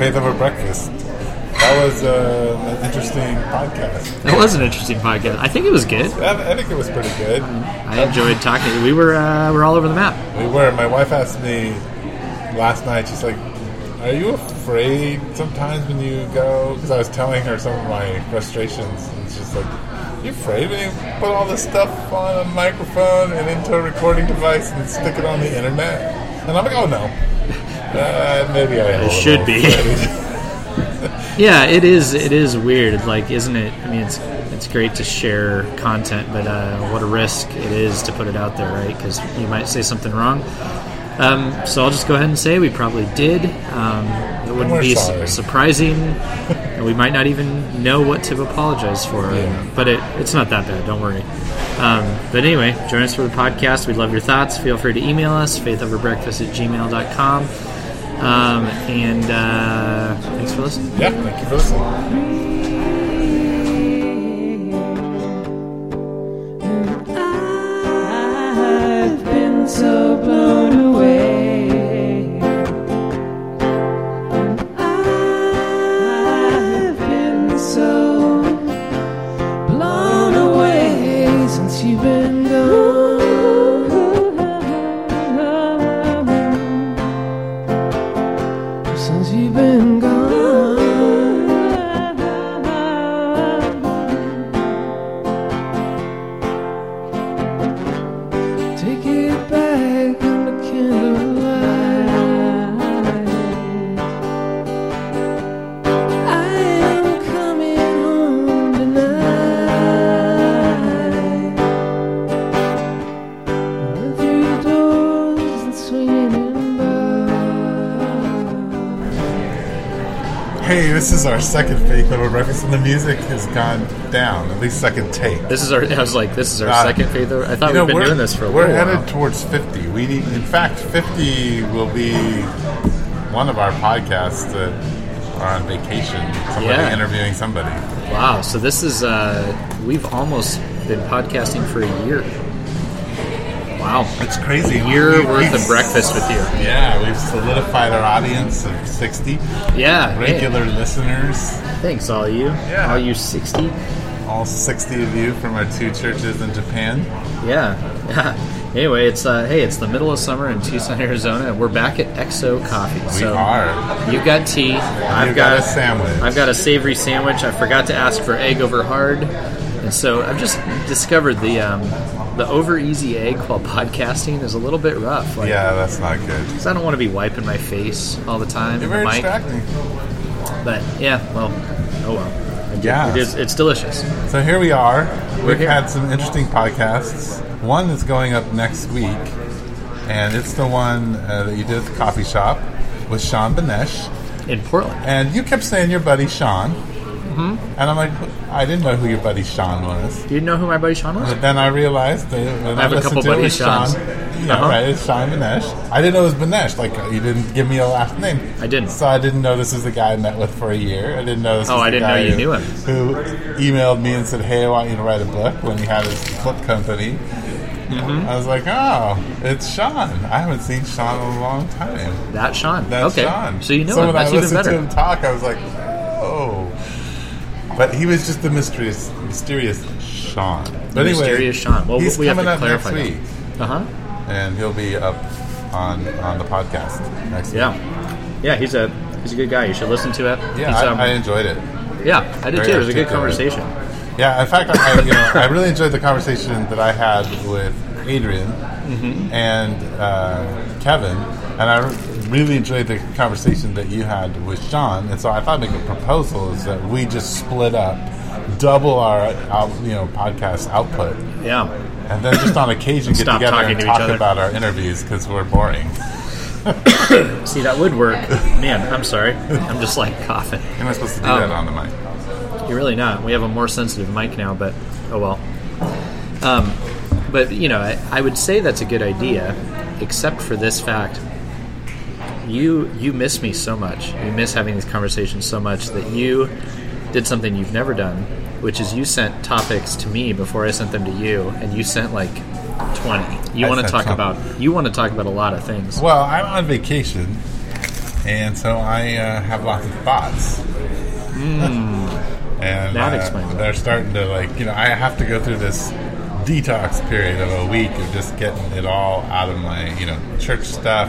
Right, them for Breakfast. That was uh, an interesting podcast. That was an interesting podcast. I think it was good. I, I think it was pretty good. I enjoyed talking. We were uh, we're all over the map. We were. My wife asked me last night. She's like, "Are you afraid sometimes when you go?" Because I was telling her some of my frustrations, and she's like, "You afraid when you put all this stuff on a microphone and into a recording device and stick it on the internet?" And I'm like, "Oh no." Uh, maybe I am a It should little be. Yeah, it is. It is weird. Like, isn't it? I mean, it's it's great to share content, but uh, what a risk it is to put it out there, right? Because you might say something wrong. Um, so I'll just go ahead and say we probably did. Um, it wouldn't we're be su- surprising. and we might not even know what to apologize for. But it, it's not that bad. Don't worry. Um, but anyway, join us for the podcast. We'd love your thoughts. Feel free to email us, faithoverbreakfast at gmail.com. Um, and uh, thanks for listening. yeah, thank you for listening. This is our second Faith Over Breakfast, and the music has gone down. At least second take. This is our. I was like, this is our Uh, second faith. Over. I thought You know, we've been doing this for a while. we're headed while. towards 50. We need, in fact, 50 will be one of our podcasts that are on vacation. Somebody Yeah. interviewing somebody. Wow. So this is. Uh, we've almost been podcasting for a year. Wow. It's crazy. A year We- worth of breakfast with you. Yeah, we've solidified our audience of 60 Yeah. hey, regular listeners. thanks, all you. Yeah. All you sixty. All 60 of you from our two churches in Japan. Yeah. anyway, it's uh, hey, it's the middle of summer in Tucson, Arizona, and we're back at Exo Coffee. We so are. You've got tea. I've You've got a sandwich. I've got a savory sandwich. I forgot to ask for egg over hard, and so I've just discovered the um, the over easy egg while podcasting is a little bit rough. Like, Yeah, that's not good. Because I don't want to be wiping my face all the time. You're very the mic. distracting. But yeah, well, oh well. Yeah. It is. It's delicious. So here we are. We've here. had some interesting podcasts. One is going up next week, and it's the one uh, that you did at the coffee shop with Sean Benesh. In Portland. And you kept saying your buddy Sean. Mm-hmm. And I'm like, I didn't know who your buddy Sean was. Do you know who my buddy Sean was? But then I realized that when I have a listened couple to it, buddies, was Sean. Yeah, Uh-huh. right. It's Sean Benesh. I didn't know it was Benesh. Like uh, you didn't give me a last name. I didn't. So I didn't know this was the guy I met with for a year. I didn't know this. Oh, was I didn't know you who- knew him. Who emailed me and said, "Hey, I want you to write a book." When he had his book company. Mm-hmm. I was like, "Oh, it's Sean." I haven't seen Sean in a long time. That Sean. That's okay. Sean. So you know so him. That's I even better. to him talk, I was like, "Oh." But he was just the mysterious, mysterious Sean. But anyway, Mysterious Sean. Well, he's we have coming to up next clarify week, Uh huh. and he'll be up on on the podcast next Yeah. week. Yeah, he's a he's a good guy. You should listen to it. Yeah, I, um, I enjoyed it. yeah, I did very too. It was a good conversation. Yeah, in fact, I, I, you know, I really enjoyed the conversation that I had with Adrian Mm-hmm. and uh, Kevin, and I really enjoyed the conversation that you had with Sean. And so I thought I'd make a proposal is that we just split up, double our out, you know podcast output, Yeah. and then just on occasion get Stop together and to talk about our interviews because we're boring. See, that would work. Man, I'm sorry. I'm just like coughing. You're not supposed to do Oh. that on the mic. You're really not. We have a more sensitive mic now, but oh well. Um, but you know, I, I would say that's a good idea, except for this fact. You you miss me so much. You miss having these conversations so much that you did something you've never done, which is you sent topics to me before I sent them to you, and you sent like twenty. You want to talk about you want to talk about a lot of things. Well, I'm on vacation, and so I uh, have lots of thoughts. and That uh, explains it. they're starting to like you know I have to go through this detox period of a week of just getting it all out of my you know church stuff,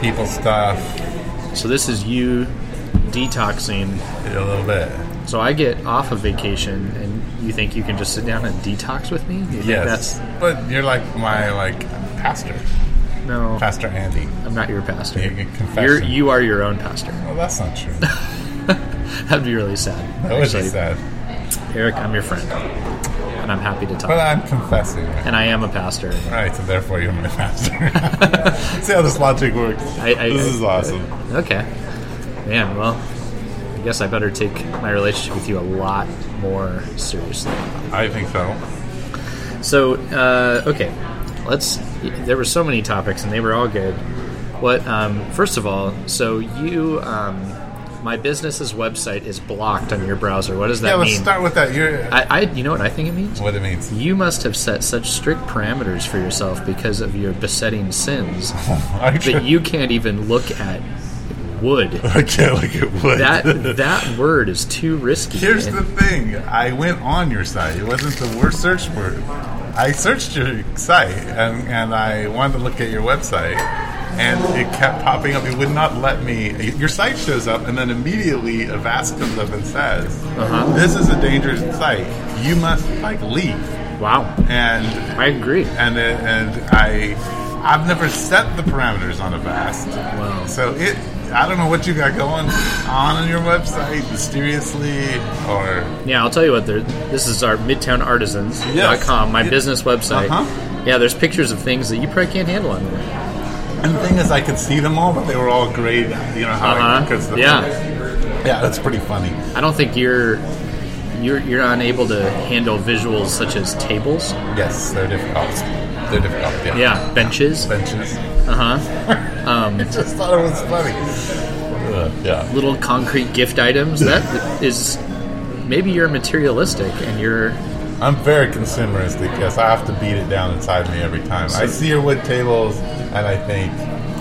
people stuff, So this is you detoxing. a little bit. So I get off of vacation, and you think you can just sit down and detox with me? You think Yes, that's but you're like my like pastor, no. Pastor Andy. I'm not your pastor. You You're you are your own pastor. Well, that's not true. That'd be really sad. That would be sad. Eric, I'm your friend, and I'm happy to talk. But I'm confessing. and I am a pastor. Right, so therefore you're my pastor. See how this logic works. I- I- this is awesome. Okay, man. Well, I guess I better take my relationship with you a lot more seriously. I think so. So, uh, okay, let's. There were so many topics, and they were all good. What? Um, first of all, so you, um, my business's website is blocked on your browser. What does that mean? Yeah, let's mean? start with that. You're I, I, you know what I think it means. what it means. You must have set such strict parameters for yourself because of your besetting sins that you can't even look at wood. I can't look at wood. That that word is too risky. Here's the thing. I went on your site. It wasn't the worst search word. I searched your site and, and I wanted to look at your website and it kept popping up. It would not let me. Your site shows up and then immediately Avast comes up and says, Uh-huh. "This is a dangerous site. You must like leave." wow, And I agree. and it, and I I've never set the parameters on Avast. Wow. So it I don't know what you got going on on your website mysteriously or Yeah, I'll tell you what. This is our MidtownArtisans.com, my Yes. business website. Uh-huh. Yeah, there's pictures of things that you probably can't handle on there. And the thing is I could see them all but they were all grayed you know how Uh-huh. because the Yeah. yeah that's pretty funny. I don't think you're you're you're unable to handle visuals such as tables. Yes, they're difficult. They're difficult. Yeah. Yeah, benches. Benches. Uh huh. Um, I just thought it was funny. Uh, yeah. little concrete gift items. That is maybe you're materialistic and you're I'm very consumeristic. Yes, I have to beat it down inside me every time. I see your wood tables, and I think,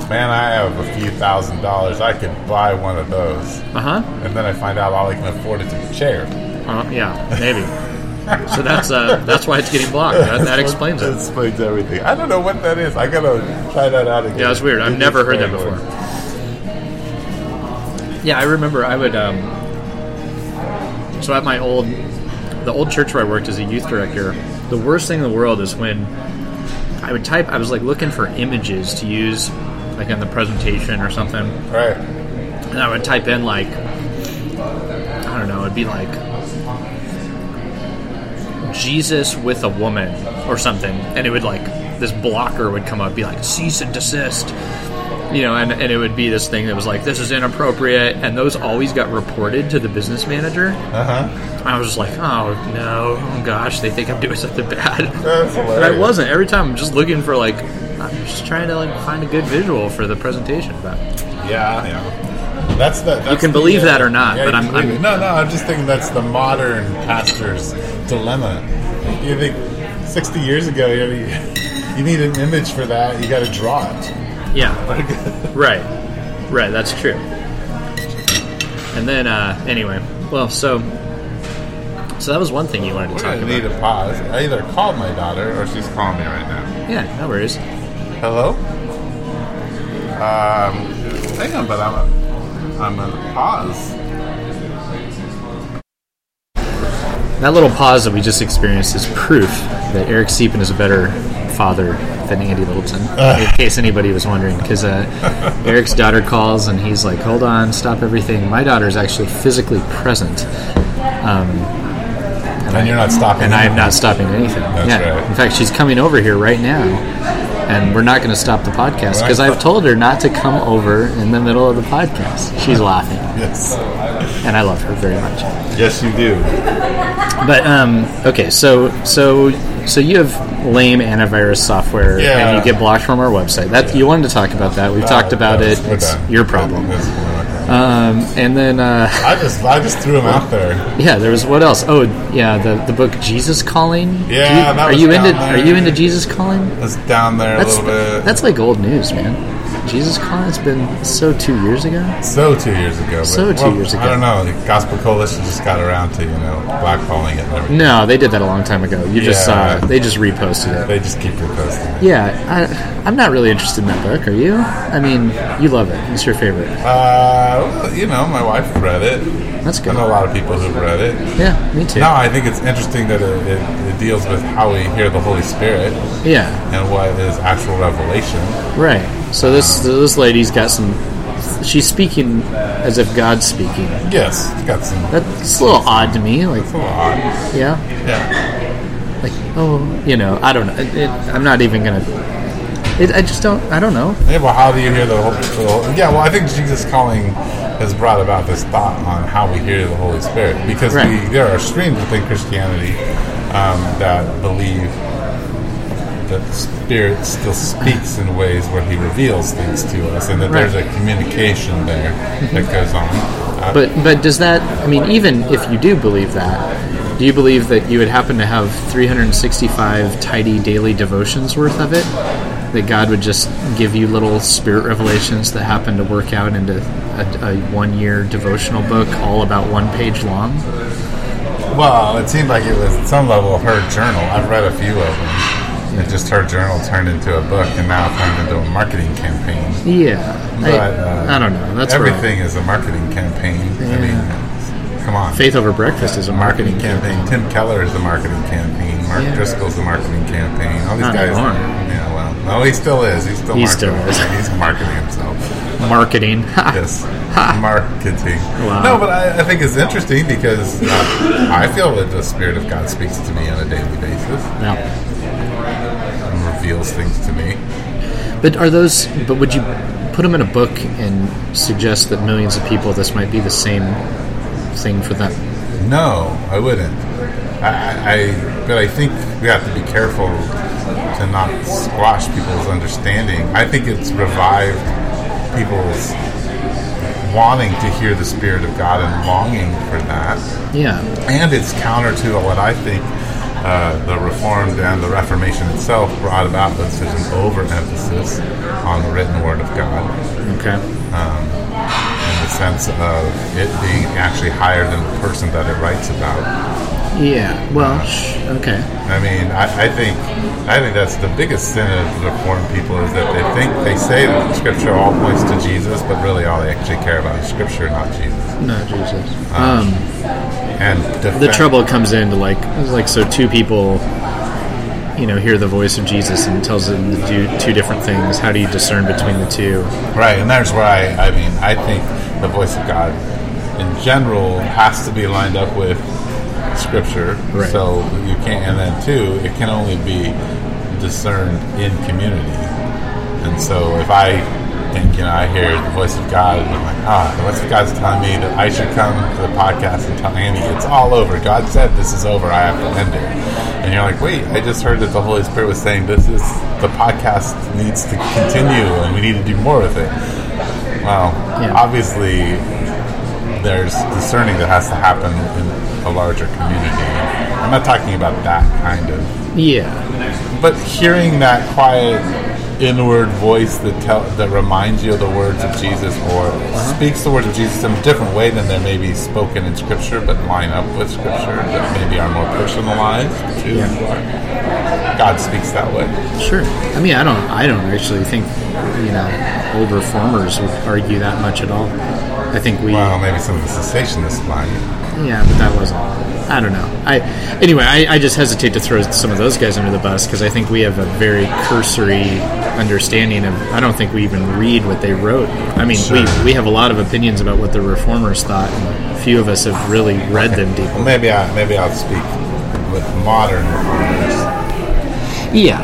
man, I have a few thousand dollars. I could buy one of those. uh huh. And then I find out all I can afford is a chair. Uh, yeah, maybe. so that's uh, that's why it's getting blocked. That, that explains That it. explains everything. I don't know what that is. I gotta try that out again. Yeah, that's weird. I've never heard that before. Yeah, I remember I would. Um, so at my old, the old church where I worked as a youth director, the worst thing in the world is when I would type. I was like looking for images to use, like in the presentation or something, Right. and I would type in like, I don't know, it'd be like Jesus with a woman or something, and it would like this blocker would come up, be like cease and desist, you know, and, and it would be this thing that was like this is inappropriate, and those always got reported to the business manager. Uh huh. I was just like, oh no, oh gosh, they think I'm doing something bad, but I wasn't. Every time I'm just looking for like, I'm just trying to like find a good visual for the presentation, but. Yeah, yeah. That's the. That's can the, believe that or not, yeah, but I'm- I'm- no, no. I'm just thinking that's the modern pastor's dilemma. You think sixty years ago, you, you need an image for that. You got to draw it. Yeah. right. Right. That's true. And then, uh, anyway, well, so so that was one thing you wanted to We're talk gonna about. need a pause. I either called my daughter or she's calling me right now. yeah, no worries. Hello. Um, hang on, but I'm I'm gonna pause. That little pause that we just experienced is proof that Eric Siepen is a better father than Andy Littleton. in case anybody was wondering, because uh, Eric's daughter calls and he's like, "Hold on, stop everything." My daughter is actually physically present. Um, And you're not stopping. and I am not stopping anything. That's yeah. right. In fact, she's coming over here right now, and we're not going to stop the podcast because I've told her not to come over in the middle of the podcast. She's laughing, Yes. And I love her very much. Yes, you do. But um, okay, so so so you have lame antivirus software, Yeah. and you get blocked from our website. That you wanted to talk about that. We've talked about Uh, it. It's done. your problem. Um, and then uh, I just I just threw him out there. yeah, there was what else? Oh yeah, the the book Jesus Calling. Yeah, you- that are you into there. Are you into Jesus Calling? That's down there That's a little bit. that's like old news, man. Jesus Calling. It's been so two years ago. So two years ago. But, So two years ago. I don't know. The Gospel Coalition just got around to you know blackballing it and everything. No, they did that a long time ago. You just Yeah. saw. They just reposted it. They just keep reposting it. Yeah, I, I'm not really interested in that book. Are you? I mean, you love it. It's your favorite. Uh, well, you know, my wife read it. That's good. I know a lot of people who've read it. Yeah, me too. No, I think it's interesting that it, it, it deals with how we hear the Holy Spirit Yeah, and what is actual revelation. right. So this this lady's got some. She's speaking as if God's speaking. Yes, it's got some. That's a little odd to me. Like, It's a little odd. yeah, Yeah. like oh, you know, I don't know. It, it, I'm not even gonna. It, I just don't. I don't know. Yeah, well, how do you hear the Holy Spirit? Yeah, well, I think Jesus calling has brought about this thought on how we hear the Holy Spirit because Right. we, there are streams within Christianity um, that believe that the Spirit still speaks in ways where He reveals things to us, and that Right. there's a communication there that goes on. Uh, But but does that? I mean, even if you do believe that, do you believe that you would happen to have 365 tidy daily devotions worth of it? That God would just give you little spirit revelations that happen to work out into a, a one-year devotional book, all about one page long. well, it seemed like it was at some level of her journal. I've read a few of them. And just her journal turned into a book, and now turned into a marketing campaign. Yeah, But, I, uh, I don't know. That's everything is a marketing campaign. I mean, come on. Faith over breakfast is a marketing marketing campaign. Tim Keller is the marketing campaign. Mark Yeah. Driscoll's the marketing campaign. All these Not guys. anymore. Yeah, well, no, he still is. He's still He marketing. still is. He's marketing himself. Marketing. Yes, marketing. Wow. No, but I, I think it's interesting because uh, I feel that the Spirit of God speaks to me on a daily basis no. Reveals things to me. But are those? But would you put them in a book and suggest that millions of people this might be the same thing for them? No, I wouldn't. I, I but I think we have to be careful to not squash people's understanding. I think it's revived people's wanting to hear the Spirit of God and longing for that. Yeah. And it's counter to what I think uh, the Reformed and the Reformation itself brought about, which is an overemphasis on the written Word of God Okay. um, in the sense of it being actually higher than the person that it writes about. Yeah. Well. sh- Okay. I mean, I, I think I think that's the biggest sin of the reformed people is that they think they say that Scripture all points to Jesus, but really all they actually care about is Scripture, not Jesus. No, Jesus. Um, And the trouble comes into like like so two people, you know, hear the voice of Jesus and tells them to do two different things. How do you discern between the two? right? And there's where I, I mean, I think the voice of God, in general, has to be lined up with Scripture. Right. So you can't, and then two, it can only be discerned in community. And so if I think, you know, I hear the voice of God, and I'm like, ah, the voice of God's telling me that I should come to the podcast and tell Andy it's all over. God said this is over. I have to end it. And you're like, wait, I just heard that the Holy Spirit was saying this is the podcast needs to continue and we need to do more with it. Well, Yeah. obviously, there's discerning that has to happen in a larger community. I'm not talking about that kind of Yeah. but hearing that quiet inward voice that tell, that reminds you of the words of Jesus or uh-huh. speaks the words of Jesus in a different way than they may be spoken in Scripture, but line up with Scripture that maybe are more personalized to God speaks that way. Sure. I mean, I don't. I don't actually think you know old reformers would argue that much at all. I think we. Well, maybe some of the cessationists might. Yeah, but that wasn't. I don't know. I anyway. I, I just hesitate to throw some of those guys under the bus because I think we have a very cursory understanding of. I don't think we even read what they wrote. I mean, Sure. we we have a lot of opinions about what the reformers thought, and few of us have really read them Well, deeply. maybe I maybe I'll speak with modern reformers. Yeah.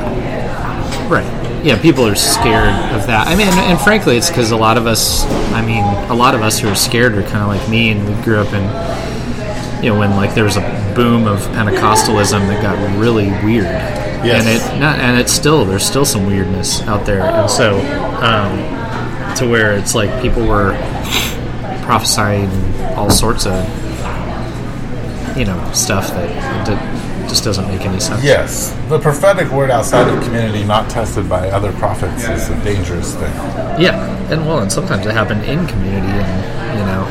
Right. Yeah, people are scared of that. I mean, and, and frankly, it's because a lot of us, I mean, a lot of us who are scared are kind of like me, and we grew up in, you know, when like there was a boom of Pentecostalism that got really weird. Yes. And it, not, and it's still there's still some weirdness out there, and so um, to where it's like people were prophesying all sorts of, you know, stuff that, that just doesn't make any sense. Yes, the prophetic word outside of community, not tested by other prophets, is a dangerous thing. Yeah, and well, and sometimes it happened in community, and you know,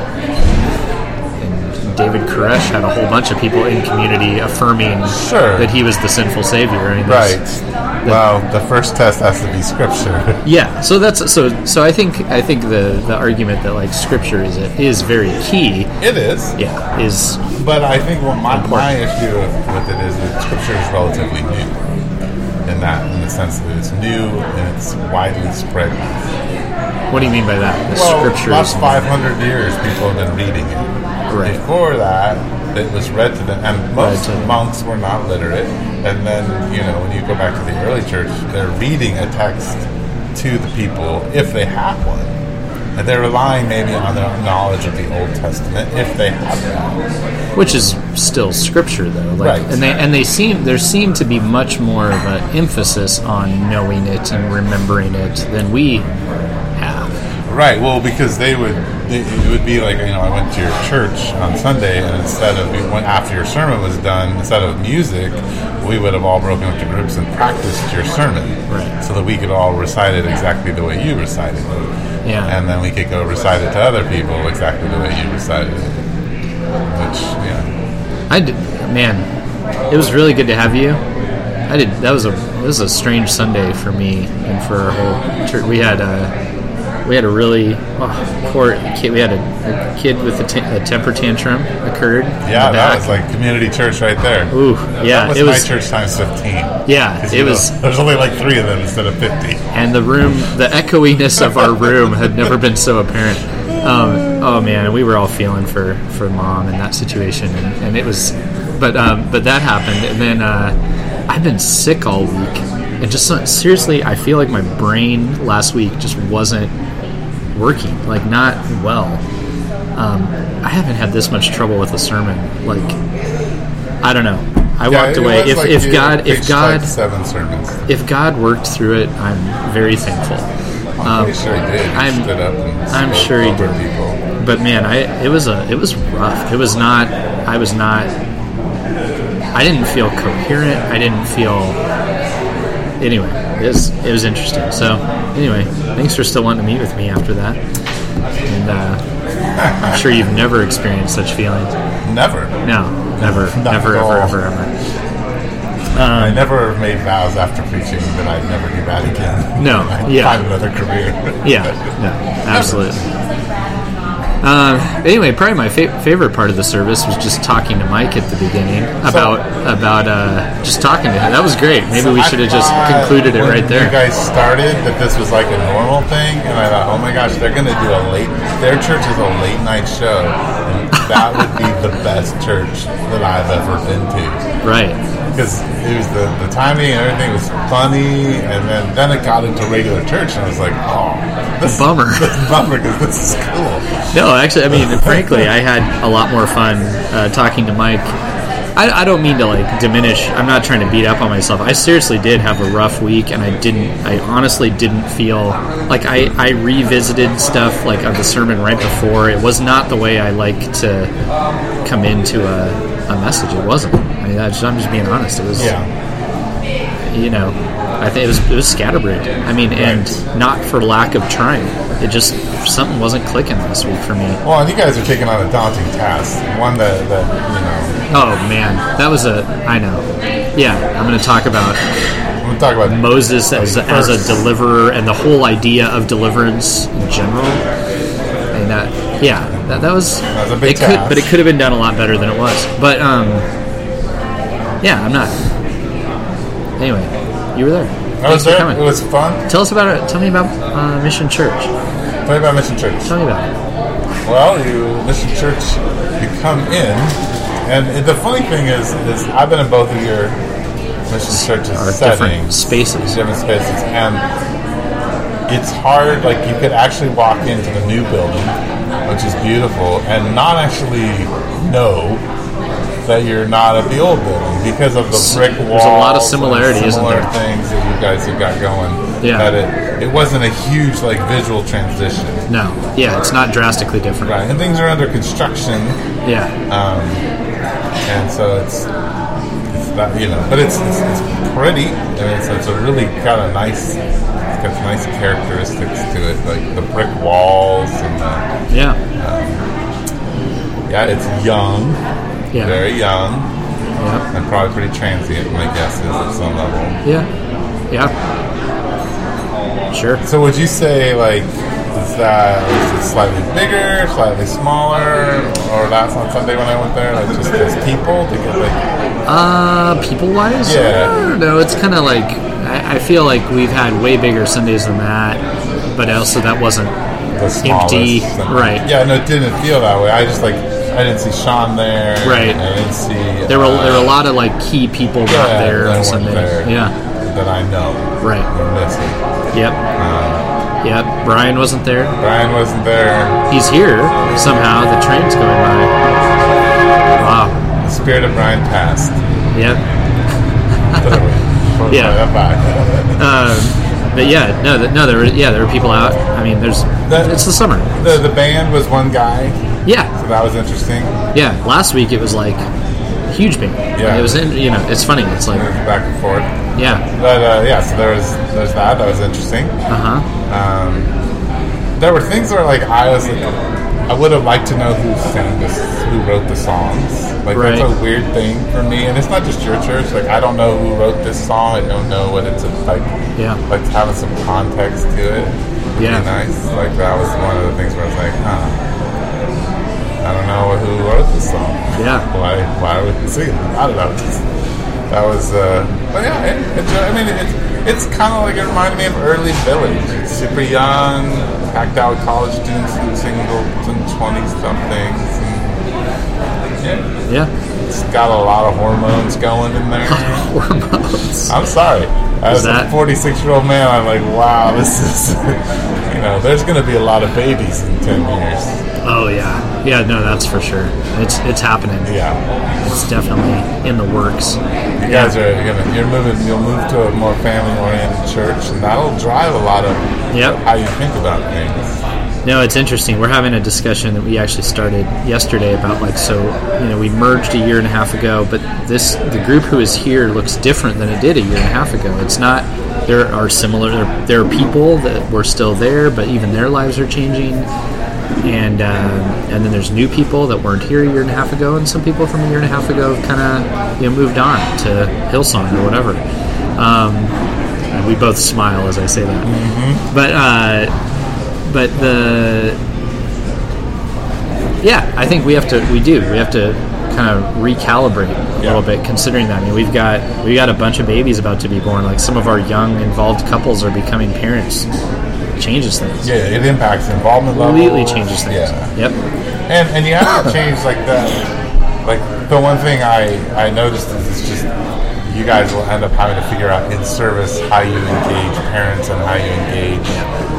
David Koresh had a whole bunch of people in community affirming Sure. that he was the sinful savior. I mean, there's- Right. Well, the first test has to be scripture. Yeah. So that's so. So I think I think the the argument that like scripture is is very key. It is. Yeah. Is But I think what my, my issue with, with it is that scripture is relatively new. In that, in the sense that it's new and it's widely spread. what do you mean by that? The Well, scripture last 500 years, people have been reading it. Right. Before that, it was read to them, and most to them. monks were not literate. And then, you know, when you go back to the early church, they're reading a text to the people if they have one. And they're relying maybe on their knowledge of the Old Testament if they have that. which is still scripture though. Like, Right. And they and they seem there seem to be much more of an emphasis on knowing it and remembering it than we have. Right. Well, because they would, they, it would be like you know, I went to your church on Sunday, and instead of after your sermon was done, instead of music, we would have all broken up into groups and practiced your sermon, Right. So that we could all recite it exactly the way you recited it, Yeah. and then we could go recite it to other people exactly the way you recited it. Which, yeah, I did, man. It was really good to have you. I did. That was a it was a strange Sunday for me and for our whole church. We had a we had a really oh, poor kid. We had a, a kid with a, te- a temper tantrum occurred. yeah, that was like community church right there. Ooh, yeah, that was it my was- church times fifteen. Yeah, it you know, was- There's only like three of them instead of fifty. and the room, the echoiness of our room had never been so apparent. Um, oh man, we were all feeling for for mom in that situation, and, and it was, but um, but that happened, and then uh, I've been sick all week, and just seriously, I feel like my brain last week just wasn't working, like not well. Um, I haven't had this much trouble with a sermon, like I don't know. I Yeah, walked away. If, like if God, if God, like seven sermons. if God worked through it, I'm very thankful. I'm sure he did. He Um, I'm- stood up and I'm sure he did. people. But man, I it was a it was rough. It was not. I was not. I didn't feel coherent. I didn't feel. Anyway, it was it was interesting. So anyway, thanks for still wanting to meet with me after that. And uh, I'm sure you've never experienced such feelings. Never. No, never, Not never, ever, ever, ever. I never made vows after preaching that I'd never do that again. No, I'd yeah. find another career. Yeah, no, absolutely. Uh, anyway, probably my fa- favorite part of the service was just talking to Mike at the beginning about about uh, just talking to him. That was great. Maybe we should have just concluded it when right You there. guys started that this was like a normal thing, and I thought, oh my gosh, they're going to do a late. Their church is a late night show, and that would be the best church that I've ever been to. Right. because it was the, the timing and everything was funny, and then then it got into regular church, and I was like, oh, this Bummer. this bummer because this is cool. No, actually, I mean, frankly, I had a lot more fun uh, talking to Mike. I, I don't mean to like diminish. I'm not trying to beat up on myself. I seriously did have a rough week, and I didn't. I honestly didn't feel like I, I revisited stuff like of the sermon right before. It was not the way I like to come into a, a message. It wasn't. I mean, I just, I'm just being honest. It was Yeah, you know, I think it was it was scatterbrained. I mean, and not for lack of trying. It just something wasn't clicking this week for me. well, and you guys are taking on a daunting task, one that that you know. Oh man, that was a I know. Yeah, I'm going to talk about I'm going to talk about Moses as a, as a deliverer and the whole idea of deliverance in general. And that, yeah, that, that was That was a big it could, but it could have been done a lot better than it was. But um, yeah, I'm not. Anyway, you were there. I was there. It was fun. Tell us about it. Tell me about uh, Mission Church. Tell me about Mission Church. Tell me about it. Well, you Mission Church, you come in, and the funny thing is, is I've been in both of your Mission Churches Our settings, different spaces. different spaces, and it's hard. Like you could actually walk into the new building, which is beautiful, and not actually know that you're not at the old building because of the brick walls. There's a lot of and similarity, similar things that you guys have got going. Yeah. That it it wasn't a huge like visual transition. No, yeah, it's not drastically different. Right, and things are under construction, Yeah, um, and so it's, it's that you know, but it's it's, it's pretty and it's, it's a really kind of nice. It's got nice characteristics to it, like the brick walls and the Yeah. yeah. It's young, Yeah. very young, Yeah. and probably pretty transient. My guess is at some level. Yeah. Yeah. Sure. So would you say like is that is it slightly bigger, slightly smaller, or last on Sunday when I went there, like just as people to get like Uh, people wise, Yeah. no, it's kind of like I, I feel like we've had way bigger Sundays than that, but also that wasn't the. Empty, right. Yeah, no, it didn't feel that way. I just like I didn't see Sean there. Right. I didn't see. there were uh, there were a lot of like key people not yeah, there on Sunday. there Yeah, That I know. right. Were missing. Yep. Um, Yep. Brian wasn't there. Brian wasn't there. He's here somehow. The train's going by. Wow. The spirit of Brian passed. Yep. Yeah. Um, but yeah, no, no, there were yeah, there were people out. I mean, there's That- it's the summer. the the band was one guy, Yeah, so that was interesting. yeah. Last week it was like huge band. Yeah. it was in. You know, it's funny. It's like back and forth. yeah, But uh, yeah, so there was there's that. That was interesting. uh huh. Um, there were things where like I was like, I would have liked to know who sang this, who wrote the songs. Like Right. that's a weird thing for me, and it's not just your church. Like I don't know who wrote this song. I don't know what it's like. Yeah. Like having some context to it. would Yeah. Be nice. Like that was one of the things where I was like, huh. I don't know who wrote this song. Yeah. Why? Why would we sing it? I don't know. That was. Uh, but yeah, it, it, I mean, it's it's kind of like it reminded me of early Village. Super young, packed out college students and singles and twenty somethings. Yeah, Yeah, it's got a lot of hormones going in there. hormones. I'm sorry. As that- a 46 year old man, I'm like, wow, this is, you know, there's going to be a lot of babies in 10 years. Oh yeah, yeah. No, that's for sure. It's it's happening. Yeah. It's definitely in the works. You guys are you're gonna you're moving you'll move to a more family oriented church and that'll drive a lot of Yep. how you think about things. No, it's interesting. We're having a discussion that we actually started yesterday about like so you know we merged a year and a half ago, but this the group who is here looks different than it did a year and a half ago. It's not there are similar there, there are people that were still there, but even their lives are changing. And um, and then there's new people that weren't here a year and a half ago, and some people from a year and a half ago have kind of you know moved on to Hillsong or whatever. Um, and we both smile as I say that. But uh, but the yeah, I think we have to. We do. We have to kind of recalibrate a Yeah. little bit, considering that. I mean, we've got we got a bunch of babies about to be born. Like some of our young involved couples are becoming parents. Changes things. Yeah, it impacts involvement level. Completely changes things. Yeah. Yep. And and you have to change like that. Like the one thing I I noticed is it's just you guys will end up having to figure out in service how you engage parents and how you engage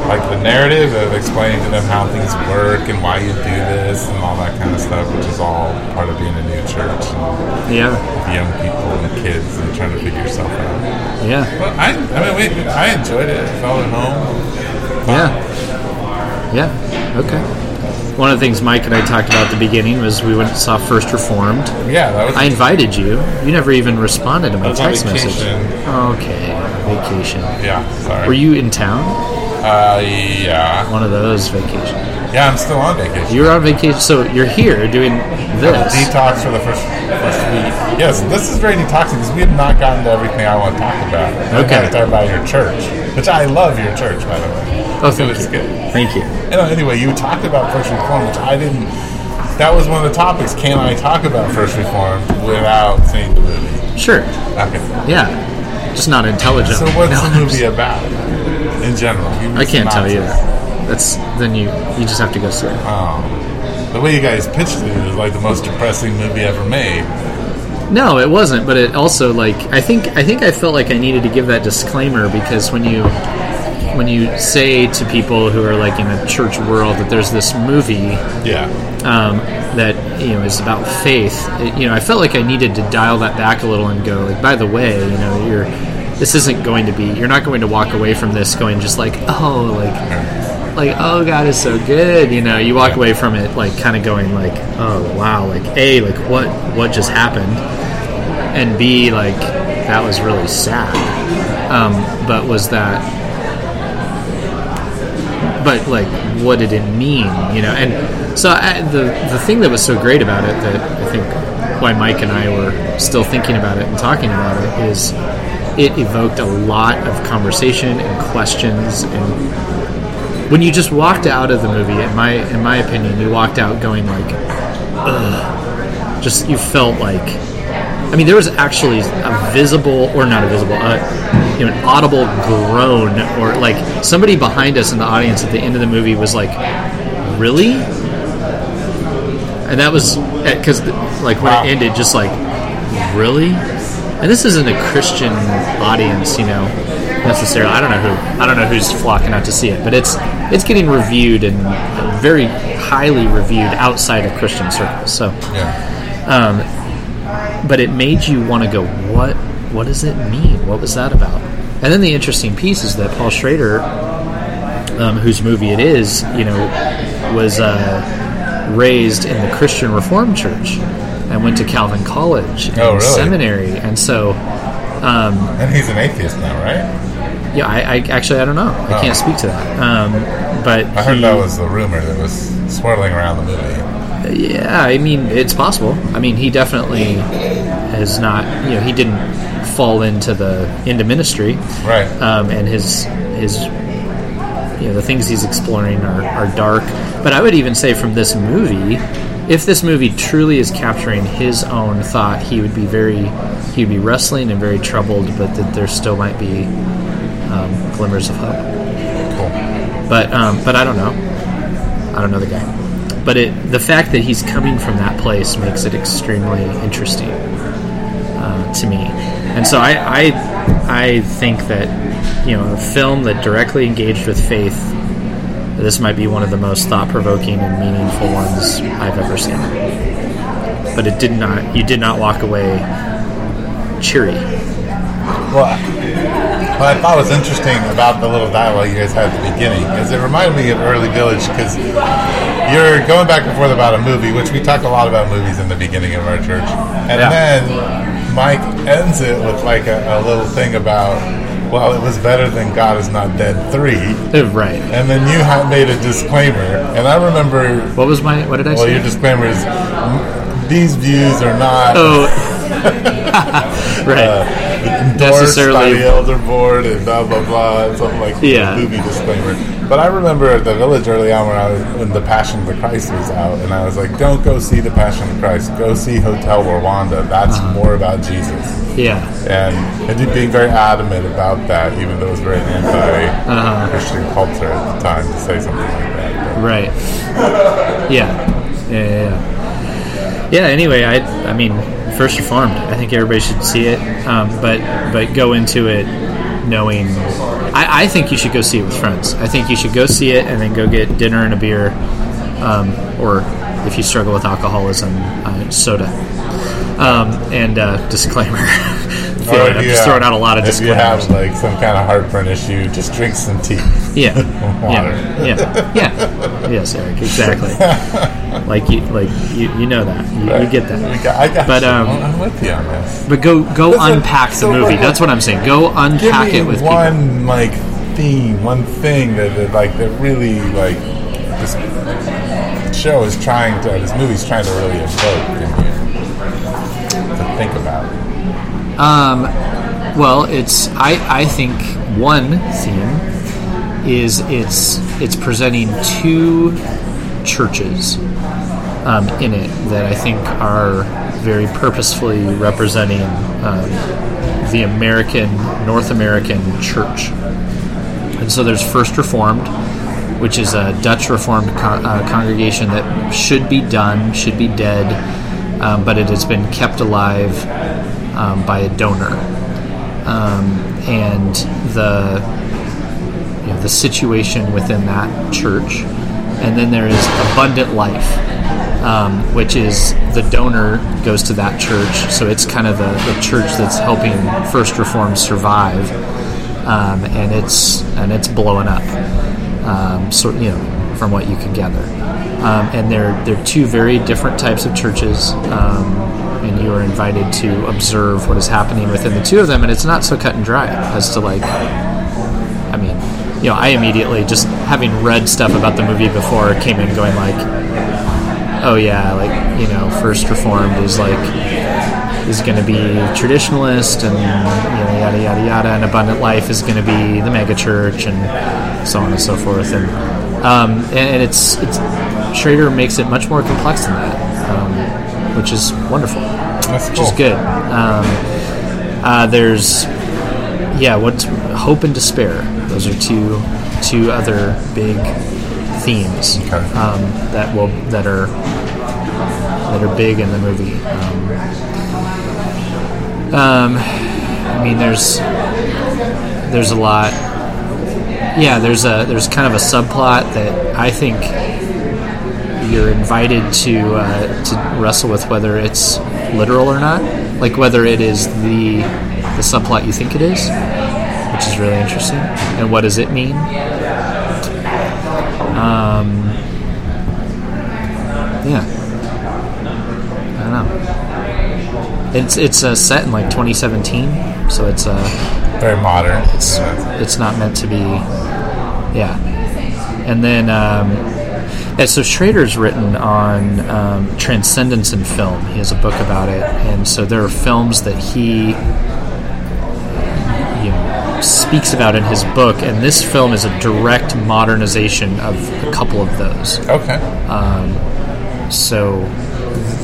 like the narrative of explaining to them how things work and why you do this and all that kind of stuff, which is all part of being a new church and Yeah. young people and kids and trying to figure yourself out. Yeah. But I I mean we I enjoyed it. I felt at home. Yeah. Yeah. Okay. One of the things Mike and I talked about at the beginning was we went and saw First Reformed. Yeah, that was I invited you. You never even responded to my I was on text message. Okay, vacation. yeah, sorry. Were you in town? uh yeah. One of those vacations. Yeah, I'm still on vacation. You're on vacation, so you're here doing this. Detox for the first first week. Yes, this is very detoxing because we have not gotten to everything I want to talk about. Okay. to talk about your church, which I love your church, by the way. Oh, thank it's you. good. Thank you. Anyway, you talked about First Reform, which I didn't. That was one of the topics. Can I talk about First Reform without seeing the movie? Sure. Okay. Yeah. Just not intelligent. So what's No, the movie about in general? I can't tell you. synopsis. That's then you you just have to go see it. Um, the way you guys pitched it is like the most depressing movie ever made. No, it wasn't. But it also like I think I think I felt like I needed to give that disclaimer because when you when you say to people who are like in a church world that there's this movie Yeah. um, that you know is about faith, it, you know, I felt like I needed to dial that back a little and go like, by the way, you know, you're this isn't going to be you're not going to walk away from this going just like oh like like oh god is so good you know you walk away from it like kind of going like oh wow like a like what what just happened? And b like that was really sad. Um, but was that but like what did it mean you know? And so I, the the thing that was so great about it that i think why mike and i were still thinking about it and talking about it is it evoked a lot of conversation and questions and when you just walked out of the movie in my in my opinion you walked out going like Ugh. just you felt like I mean, there was actually a visible, or not a visible, uh, you know, an audible groan, or like somebody behind us in the audience at the end of the movie was like, "Really?" And that was because, like, when Wow. it ended, just like, "Really?" And this isn't a Christian audience, you know, necessarily. I don't know who, I don't know who's flocking out to see it, but it's it's getting reviewed and very highly reviewed outside of Christian circles. So Yeah. but it made you want to go, what what does it mean? What was that about? And then the interesting piece is that Paul Schrader, um, whose movie it is, you know, was uh, raised in the Christian Reformed Church and went to Calvin College and Oh, really? seminary, and so And he's an atheist now, right? Yeah, I, I actually I don't know, I Oh. can't speak to that. Um, but I heard he- that was the rumor that was swirling around the movie. Yeah, I mean, it's possible. I mean, he definitely has not. You know, he didn't fall into the into ministry, Right. um, and his his you know the things he's exploring are, are dark. But I would even say from this movie, if this movie truly is capturing his own thought, he would be very he would be wrestling and very troubled, but that there still might be um, glimmers of hope. Cool. But um, but I don't know. I don't know the guy. But it the fact that he's coming from that place makes it extremely interesting uh, to me. And so I, I I think that you know a film that directly engaged with faith. This might be one of the most thought provoking and meaningful ones I've ever seen. But it did not. You did not walk away cheery. Well, what I thought was interesting about the little dialogue you guys had at the beginning is it reminded me of Early Village because you're going back and forth about a movie, which we talk a lot about movies in the beginning of our church, and Yeah. then Mike ends it with like a, a little thing about, well, it was better than God is Not Dead three, Uh, Right. and then you had made a disclaimer, and I remember, What was my? What did I well, say? Well, your disclaimer is these views are not. oh. right. by necessarily- the elder board and blah blah blah and something like Yeah. movie disclaimer. But I remember at the village early on when I was when the Passion of the Christ was out, and I was like, "Don't go see the Passion of the Christ. Go see Hotel Rwanda. That's Uh-huh. more about Jesus." Yeah. And and being very adamant about that, even though it was very anti-Christian Uh-huh. culture at the time to say something like that. But Right. Yeah. Yeah. Yeah. Yeah. Yeah. Anyway, I I mean, First Reformed. I think everybody should see it, um, but but go into it knowing. I, I think you should go see it with friends. I think you should go see it and then go get dinner and a beer, um, or if you struggle with alcoholism, uh, soda. Um, and uh, disclaimer. I feel or like if I'm just throwing out a lot of If you have like some kind of heartburn issue, just drink some tea. Yeah. Water. Yeah. Yeah. Yeah. Yes, Eric. Exactly. like you, like you, you know that. You, you get that. I got, But, you. um, I'm with you on this. But go go Listen, unpack the so movie. what- That's what I'm saying. Go unpack it with people. one like theme, one thing that, that like that really like this show is trying to, this movie's trying to really evoke to think about. Um, well, it's I I think one theme is it's it's presenting two churches um, in it that I think are very purposefully representing um, the American North American church. And so there's First Reformed, which is a Dutch Reformed uh, congregation that should be done, should be dead, um, but it has been kept alive um, by a donor. Um, and the the situation within that church. And then there is Abundant Life, um, which is the donor goes to that church. So it's kind of the, the church that's helping First Reform survive. Um, and it's and it's blowing up. Um, so you know, from what you can gather, um, and they're they're two very different types of churches. Um, and you are invited to observe what is happening within the two of them, and it's not so cut and dry as to like. You know, I immediately just having read stuff about the movie before came in going like, oh yeah, like you know, First Reformed is like is going to be traditionalist and you know, yada yada yada, and Abundant Life is going to be the megachurch and so on and so forth, and um, and, and it's it's Schrader makes it much more complex than that, um, which is wonderful, That's which cool. is good. Um, uh, there's yeah, what's hope and despair. Those are two two other big themes Okay. um, that will that are that are big in the movie. Um, um, I mean, there's there's a lot. Yeah, there's a there's kind of a subplot that I think you're invited to uh, to wrestle with whether it's literal or not, like whether it is the the subplot you think it is, which is really interesting, and what does it mean? Um, yeah, I don't know. It's it's uh, set in like 2017, so it's uh, Very modern. it's it's not meant to be yeah and then um, yeah, so schrader's written on um, transcendence in film he has a book about it and so there are films that he speaks about in his book and this film is a direct modernization of a couple of those Okay. Um, so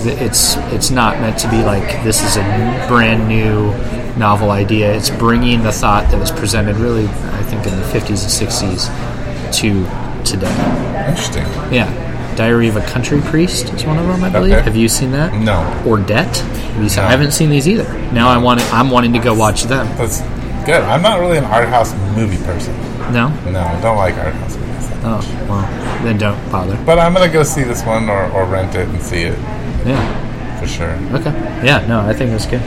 th- it's it's not meant to be like this is a brand new novel idea. It's bringing the thought that was presented really, I think, in the 50s and 60s to today. Interesting. Yeah, Diary of a Country Priest is one of them, I believe. Okay. Have you seen that? No. Ordet? Have you seen- No. I haven't seen these either. Now I want. I'm wanting to go watch them. That's good. I'm not really an art house movie person. No. No, I don't like art house movies. Oh well, then don't bother. But I'm gonna go see this one or, or rent it and see it Yeah. for sure. Okay. Yeah, no, I think that's good.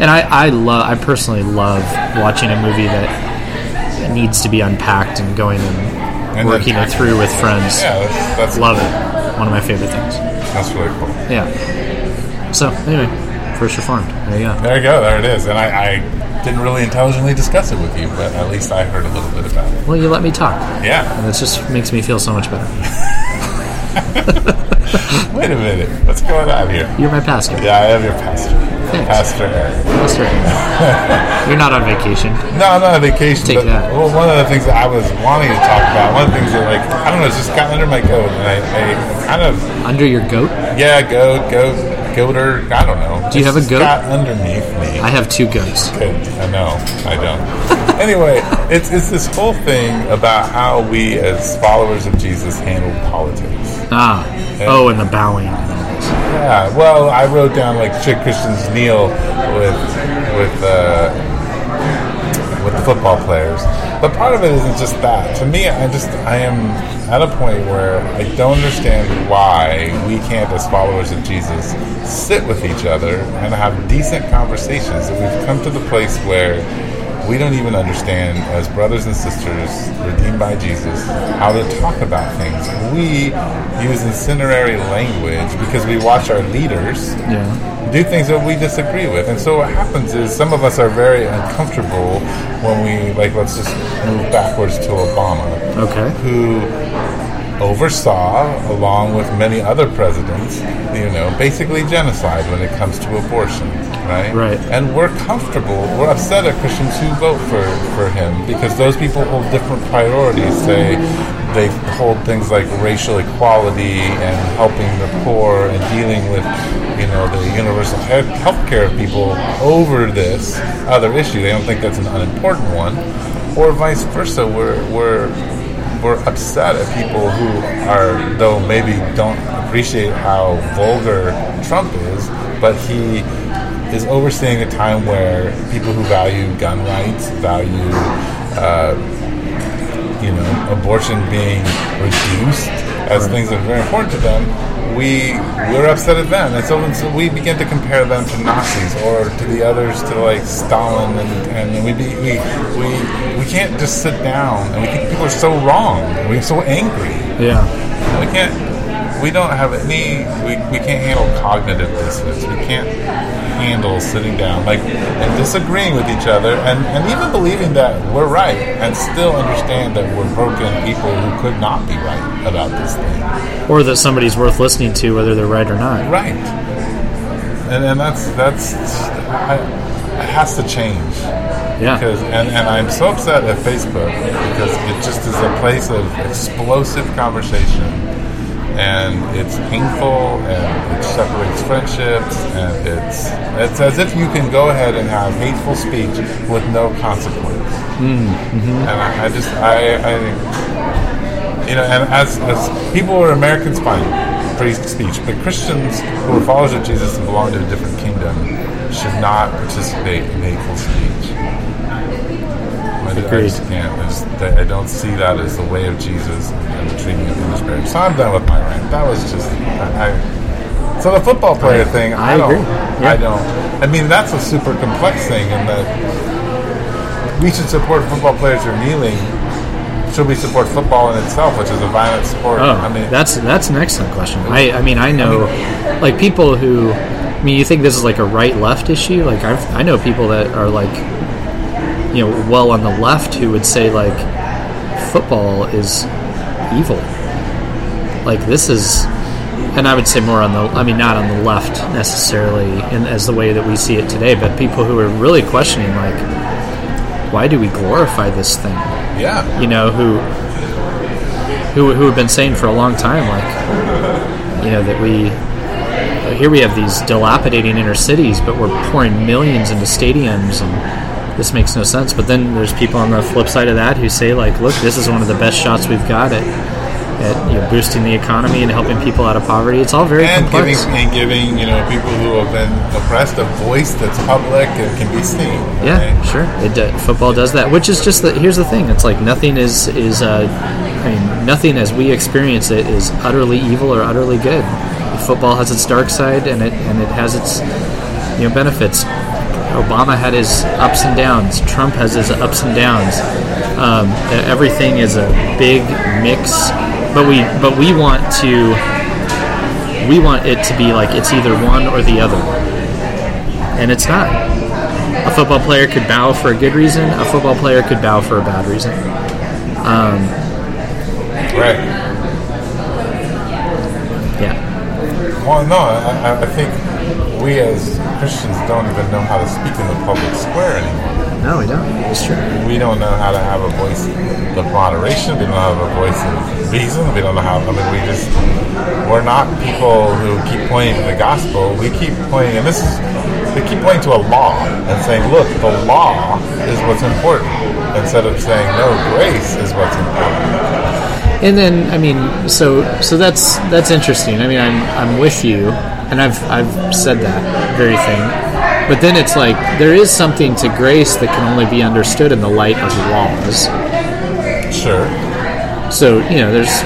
And I, I love, I personally love watching a movie that needs to be unpacked and going and, And working it through with friends. Yeah, that's, that's Love it. One of my favorite things. That's really cool. Yeah. So anyway, First Reformed. There you go. There you go. There it is. And I, I didn't really intelligently discuss it with you, but at least I heard a little bit about it. Well, you let me talk, Yeah. and that just makes me feel so much better. Wait a minute. What's going on here? You're my pastor. Yeah, I am your pastor. Thanks. Pastor Eric. Pastor. You're not on vacation. No, I'm not on vacation. Take but, that. Well, one of the things that I was wanting to talk about, one of the things that, like, I don't know, it's just got under my coat, and I, I kind of, Under your goat? yeah, goat, goat, goater, I don't know. Do you have a goat? Got underneath me. I have two goats. Good. I know. I don't. anyway, it's it's this whole thing about how we, as followers of Jesus, handle politics. Ah. Oh, and the bowing. and. Yeah. Well, I wrote down like should Christians kneel with with uh, with the football players, but part of it isn't just that. To me, I just I am at a point where I don't understand why we can't, as followers of Jesus, sit with each other and have decent conversations. That we've come to the place where we don't even understand, as brothers and sisters redeemed by Jesus, how to talk about things. We use incendiary language because we watch our leaders Yeah. do things that we disagree with. And so what happens is some of us are very uncomfortable when we, like, let's just move backwards to Obama, Okay. who oversaw, along with many other presidents, you know, basically genocide when it comes to abortion, right? Right. And we're comfortable, we're upset at Christians who vote for, for him because those people hold different priorities. They, they hold things like racial equality and helping the poor and dealing with, you know, the universal health care of people over this other issue. They don't think that's an unimportant one. Or vice versa, we're, we're we're upset at people who are, though maybe don't appreciate how vulgar Trump is, but he is overseeing a time where people who value gun rights, value, uh, you know, abortion being reduced as things that are very important to them, we we're upset at them, and so, and so we begin to compare them to Nazis or to the others to like Stalin, and, and we be, we we we can't just sit down and we think people are so wrong, we're so angry. Yeah. We can't we don't have any. We, we can't handle cognitive dissonance. We can't handle sitting down like and disagreeing with each other, and and even believing that we're right, and still understand that we're broken people who could not be right about this thing. or that somebody's worth listening to, whether they're right or not. Right. And and that's that's I, it has to change. Yeah. Because and, and I'm so upset at Facebook because it just is a place of explosive conversation and it's painful and it separates friendships and it's it's as if you can go ahead and have hateful speech with no consequence. Mm, mm-hmm. And I, I just I, I you know, and as, as people who are Americans, fine, free speech. But Christians who are followers of Jesus and belong to a different kingdom should not participate in hateful speech. I, I just can't. I, I don't see that as the way of Jesus and the treating of the Spirit. So I'm done with my rant. That was just. I, I, so the football player thing, I, I don't. agree. Yeah. I don't. I mean, that's a super complex thing, in that we should support football players who are kneeling. Should we support football in itself, which is a violent sport? Oh, I mean, that's that's an excellent question. I, I mean, I know, like people who, I mean, you think this is like a right left issue? Like I've, I know people that are like, you know, well on the left who would say like, football is evil. Like this is, and I would say more on the, I mean, not on the left necessarily, in as the way that we see it today, but people who are really questioning like, why do we glorify this thing? yeah, you know, who who who have been saying for a long time, like, you know, that we here we have these dilapidating inner cities, but we're pouring millions into stadiums, and this makes no sense. But then there's people on the flip side of that who say, like, look, this is one of the best shots we've got at. At you know, boosting the economy and helping people out of poverty, it's all very and giving and giving you know people who have been oppressed a voice that's public and can be seen. Yeah, right? sure. It do, football does that, which is just that. Here's the thing: it's like nothing is is. Uh, I mean, nothing as we experience it is utterly evil or utterly good. Football has its dark side, and it and it has its you know benefits. Obama had his ups and downs. Trump has his ups and downs. Um, everything is a big mix, but we but we want to we want it to be like it's either one or the other, and it's not. A football player could bow for a good reason. A football player could bow for a bad reason. Right. Yeah. Well, no, I- I think we as Christians don't even know how to speak in the public square anymore. No, we don't. It's true. We don't know how to have a voice of moderation. We don't have a voice of reason. We don't know how. I mean, we just we're not people who keep pointing to the gospel. We keep pointing, and this is they keep pointing to a law and saying, "Look, the law is what's important," instead of saying, "No, grace is what's important." And then, I mean, so so that's that's interesting. I mean, I'm I'm with you, and I've I've said that very thing. But then it's like there is something to grace that can only be understood in the light of laws. Sure. So you know, there's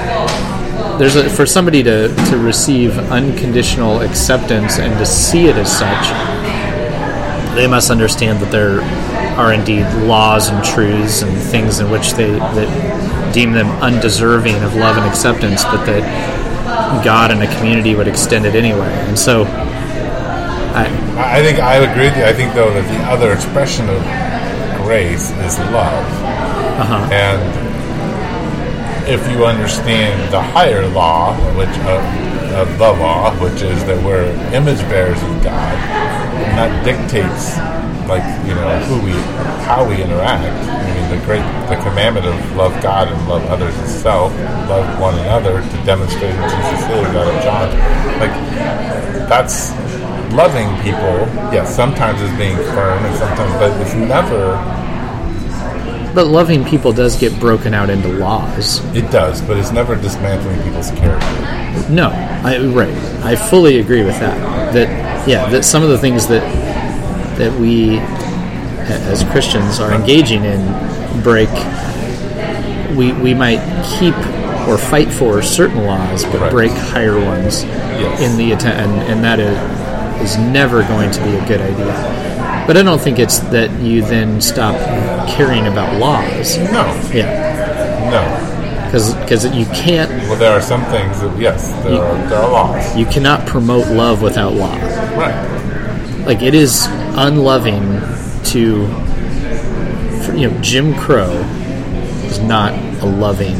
there's a, for somebody to to receive unconditional acceptance and to see it as such, they must understand that there are indeed laws and truths and things in which they that deem them undeserving of love and acceptance, but that God and a community would extend it anyway. And so, I I think I agree with you. I think though that the other expression of grace is love, uh-huh. and if you understand the higher law, which uh, of the law, which is that we're image bearers of God, and that dictates like you know who we, how we interact. I mean, the great the commandment of love God and love others as self, love one another to demonstrate who Jesus is out of John. Like that's loving people. Yes, sometimes is being firm, and sometimes, but it's never. but loving people does get broken out into laws. It does, but it's never dismantling people's character. No, I right. I fully agree with that. That yeah, that some of the things that that we as Christians are engaging in break. We we might keep or fight for certain laws, but Right. break higher ones Yes. in the attempt, and, and that is is never going to be a good idea. But I don't think it's that you then stop caring about laws. No, Yeah, no. because you can't Well, there are some things that yes, there You- are there are laws. you cannot promote love without law. Right. Like it is unloving to for, you know Jim Crow is not a loving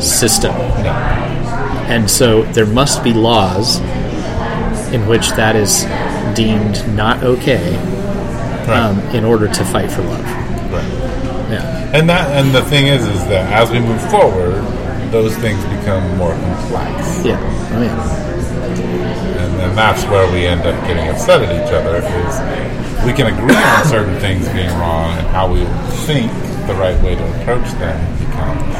system, and so there must be laws in which that is deemed not okay Right. um, in order to fight for love. right. Yeah, And that and the thing is is that as we move forward, those things become more complex. yeah, oh yeah. And that's where we end up getting upset at each other is we can agree on certain things being wrong and how we think the right way to approach them becomes.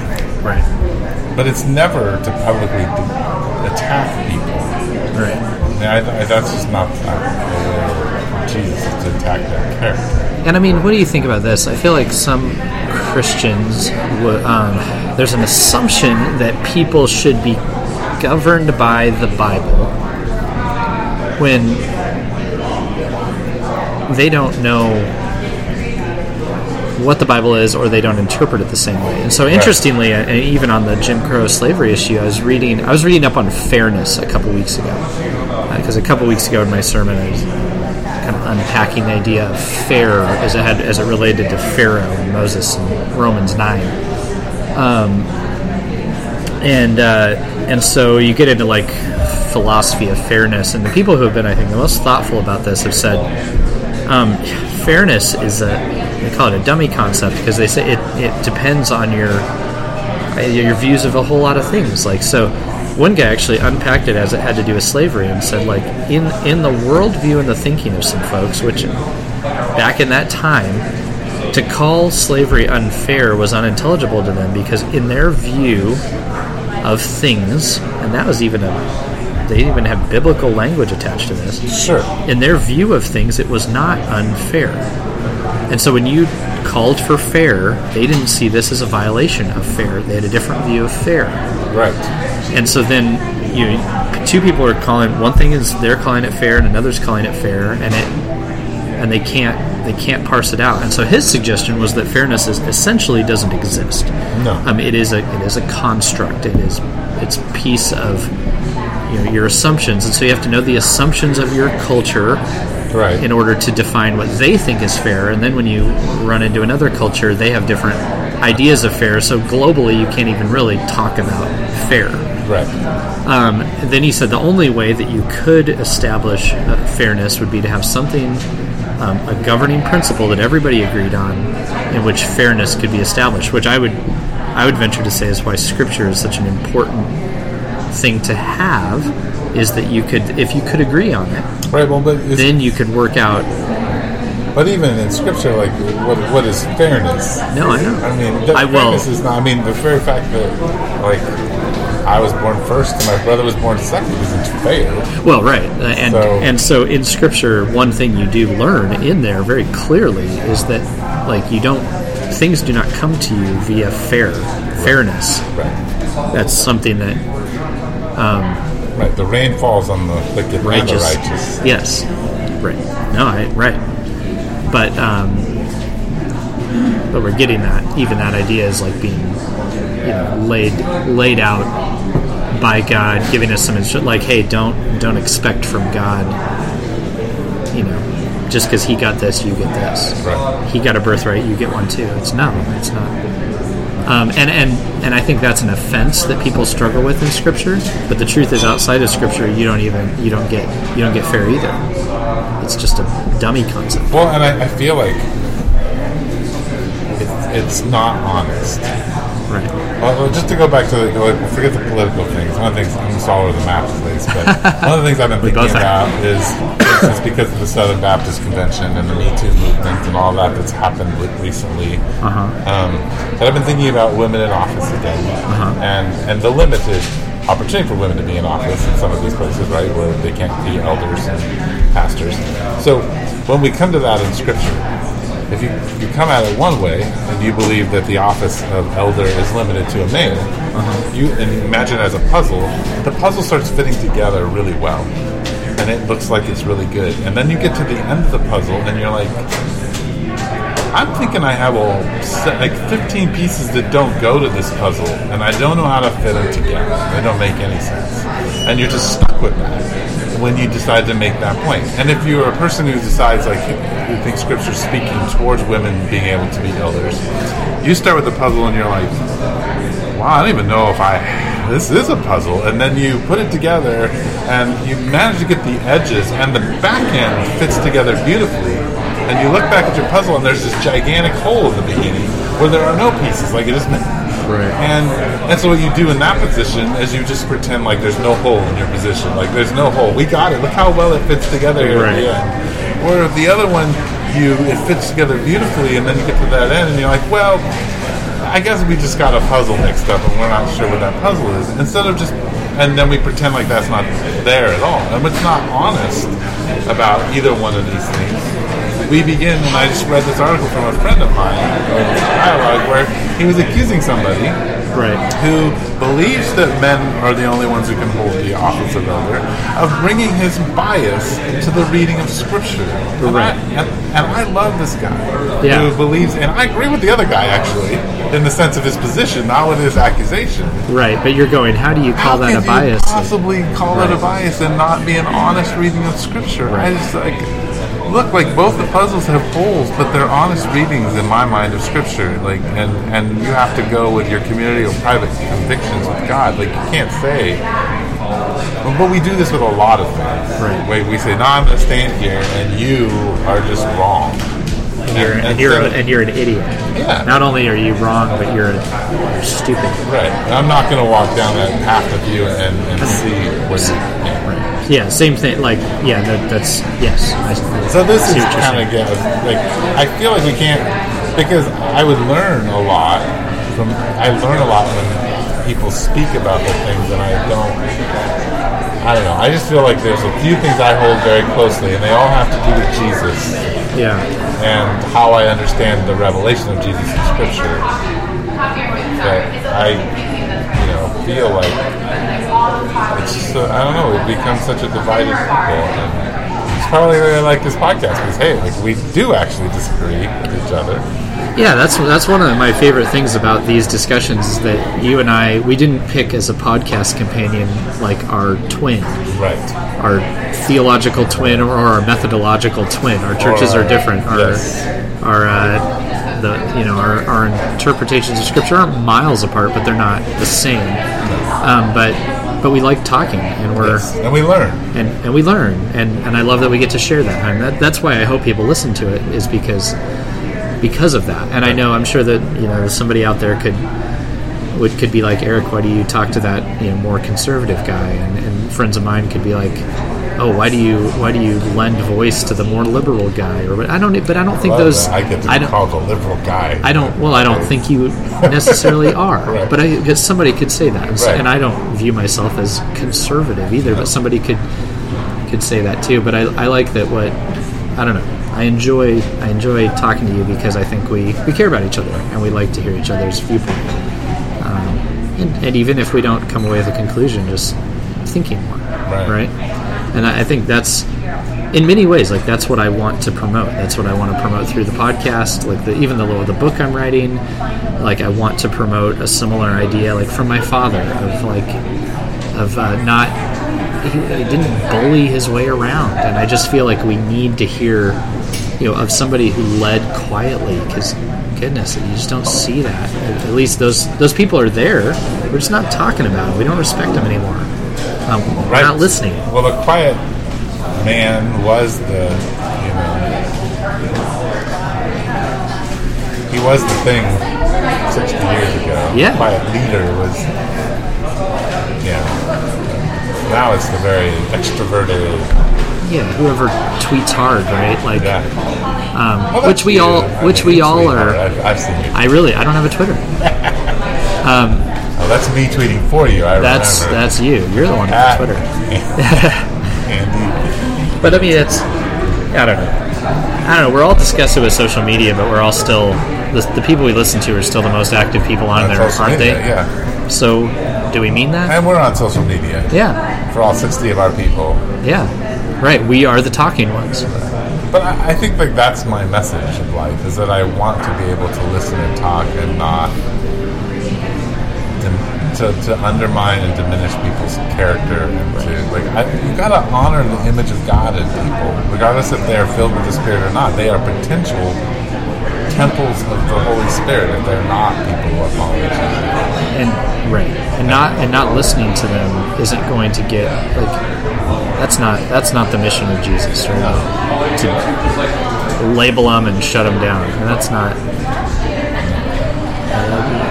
Right, But it's never to publicly d- attack people. right. I mean, I, I, that's just not the way Jesus is to attack their character. And I mean, what do you think about this? I feel like some Christians, wo- um, there's an assumption that people should be governed by the Bible when they don't know what the Bible is or they don't interpret it the same way. And so, interestingly, uh, even on the Jim Crow slavery issue, I was reading I was reading up on fairness a couple weeks ago because a couple weeks ago in my sermon I was kind of unpacking the idea of fair as it had as it related to Pharaoh and Moses and Romans nine. Um, and uh, and so you get into like philosophy of fairness, and the people who have been, I think, the most thoughtful about this have said um, fairness is a they call it a dummy concept because they say it, it depends on your your views of a whole lot of things. Like so, one guy actually unpacked it as it had to do with slavery and said like in in the worldview and the thinking of some folks, which back in that time to call slavery unfair was unintelligible to them because in their view of things, and that was even a they even have biblical language attached to this Sure. in their view of things, it was not unfair. And so when you called for fair, they didn't see this as a violation of fair. They had a different view of fair. Right. And so then you two people are calling one thing is they're calling it fair and another's calling it fair and it and they can't they can't parse it out. And so his suggestion was that fairness is essentially doesn't exist. No. Um, it is a it is a construct. It is it's a piece of you know, your assumptions, and so you have to know the assumptions of your culture Right. in order to define what they think is fair. And then when you run into another culture, they have different ideas of fair. So globally, you can't even really talk about fair. right. Um, then he said the only way that you could establish uh, fairness would be to have something, um, a governing principle that everybody agreed on, in which fairness could be established. Which I would, I would venture to say is why Scripture is such an important thing to have. Is that you could, if you could agree on it, Right. Well, but then you could work out. but even in scripture, like what what is fairness? No, I know. I mean, the I will. fairness is not. I mean, the very fact that like I was born first and my brother was born second isn't fair. Well, right, Uh, and So- and so in Scripture, one thing you do learn in there very clearly is that like you don't things do not come to you via fair fairness. Right. That's something that Right. The rain falls on the wicked and the righteous. righteous. Yes, right. No, I, right. But um, but we're getting that. Even that idea is like being you know laid laid out by God, giving us some instru- like, hey, don't don't expect from God. You know, just because He got this, you get this. Right. He got a birthright, you get one too. It's no, it's not. Um, and, and and I think that's an offense that people struggle with in Scripture. But the truth is, outside of Scripture, you don't even you don't get you don't get fair either. It's just a dummy concept. Well, and I, I feel like it's, it's not honest. Right. Well, just to go back to the, like, forget the political things. One of the things I'm all over the map, please. But one of the things I've been thinking about is, instance, because of the Southern Baptist Convention and the Me Too movement and all that that's happened recently. Uh-huh. Um, but I've been thinking about women in office again, Uh-huh. and and the limited opportunity for women to be in office in some of these places, right, where they can't be elders and pastors. So when we come to that in Scripture, if you, you come at it one way and you believe that the office of elder is limited to a male, you and you imagine it as a puzzle, the puzzle starts fitting together really well, and it looks like it's really good. And then you get to the end of the puzzle and you're like, I'm thinking I have all like 15 pieces that don't go to this puzzle, and I don't know how to fit them together. They don't make any sense, and you're just stuck with that when you decide to make that point. And if you're a person who decides like who thinks Scripture's speaking towards women being able to be elders, you start with the puzzle and you're like, wow, I don't even know if I. This is a puzzle, and then you put it together, and you manage to get the edges, and the back end fits together beautifully. And you look back at your puzzle, and there's this gigantic hole in the beginning where there are no pieces, like it is. Right. And and so what you do in that position is you just pretend like there's no hole in your position, like there's no hole. We got it. Look how well it fits together here at the Right. end. Where the other one, you it fits together beautifully, and then you get to that end, and you're like, well, I guess we just got a puzzle mixed up, and we're not sure what that puzzle is. Instead of just, and then we pretend like that's not there at all, and it's not honest about either one of these things. We begin, and I just read this article from a friend of mine, dialogue, where he was accusing somebody Right. who believes that men are the only ones who can hold the office of elder, of bringing his bias to the reading of Scripture. And, Right. I, and, and I love this guy Yeah. who believes, and I agree with the other guy actually, in the sense of his position, not with his accusation. Right. But you're going. How do you call How that a bias? You possibly call it a bias and not be an honest reading of Scripture. I Right. just like look like both the puzzles have holes, but they're honest readings in my mind of Scripture. Like, and and you have to go with your community or private convictions with God. Like, you can't say. But we do this with a lot of things. Right. Where we say, "No, I'm going to stand here, and you are just wrong." And you're, and you're, and you're an idiot. Yeah. Not only are you wrong, but you're, you're stupid. Right. I'm not going to walk down that path with you and, and see where you. Yeah. Yeah. Same thing. Like, yeah. That, that's yes. I, So this is kind of get like I feel like we can't because I would learn a lot from I learn a lot when people speak about the things and I don't I don't know I just feel like there's a few things I hold very closely and they all have to do with Jesus Yeah. and how I understand the revelation of Jesus in Scripture that I you know feel like it's just uh, I don't know it becomes such a divided people and it's probably why I like this podcast because hey like we do actually disagree with each other. Yeah, that's that's one of my favorite things about these discussions is that you and I we didn't pick as a podcast companion like our twin, right. Our theological twin or our methodological twin. Our churches Or, are different. Our yes. our uh, the you know our, our interpretations of scripture are miles apart, but they're not the same. Um, but but we like talking, and we're yes. and we learn. And, and we learn. And, and I love that we get to share that. And that, that's why I hope people listen to it is because because of that. And I know I'm sure that you know somebody out there could would could be like Eric why do you talk to that you know more conservative guy? And, and friends of mine could be like oh why do you why do you lend voice to the more liberal guy or I don't but I don't think those. I get to I don't called a liberal guy I don't. Well, I don't think you necessarily are, Right. but I guess somebody could say that, and, Right. and I don't view myself as conservative either. But somebody could could say that too. But I, I like that. What I don't know. I enjoy I enjoy talking to you because I think we we care about each other and we like to hear each other's viewpoint. Um, and, and even if we don't come away with a conclusion, just thinking more, Right. right? And I, I think that's in many ways like that's what I want to promote. That's what I want to promote through the podcast. Like the, even the the book I'm writing, like I want to promote a similar idea, like from my father of like of uh, not he, he didn't bully his way around, and I just feel like we need to hear you know of somebody who led quietly because goodness you just don't see that. At, at least those those people are there. We're just not talking about them we don't respect them anymore um, Right. not listening. Well the quiet man was the you know he was the thing 60 years ago. Yeah. quiet leader was yeah. Now it's the very extroverted. Yeah whoever tweets hard right? Like yeah. um, Well, which we you. all I which mean, we all are. I've, I've seen you. I really I don't have a Twitter oh, that's me tweeting for you I that's remember that's you you're the one with Ah. Twitter Andy But I mean, it's I don't know. I don't know. We're all disgusted with social media, but we're all still the, the people we listen to are still the most active people on on there, aren't media they? yeah So, do we mean that? and we're on social media Yeah, for all 60 of our people yeah. Right. We are the talking ones. But I, I think like that's my message of life is that I want to be able to listen and talk and not to, to undermine and diminish people's character and to like I, you gotta honor the image of God in people, regardless if they are filled with the Spirit or not. They are potential temples of the Holy Spirit if they're not people who are following Jesus. and right and not and not listening to them isn't going to get like that's not that's not the mission of jesus right to label them and shut them down and that's not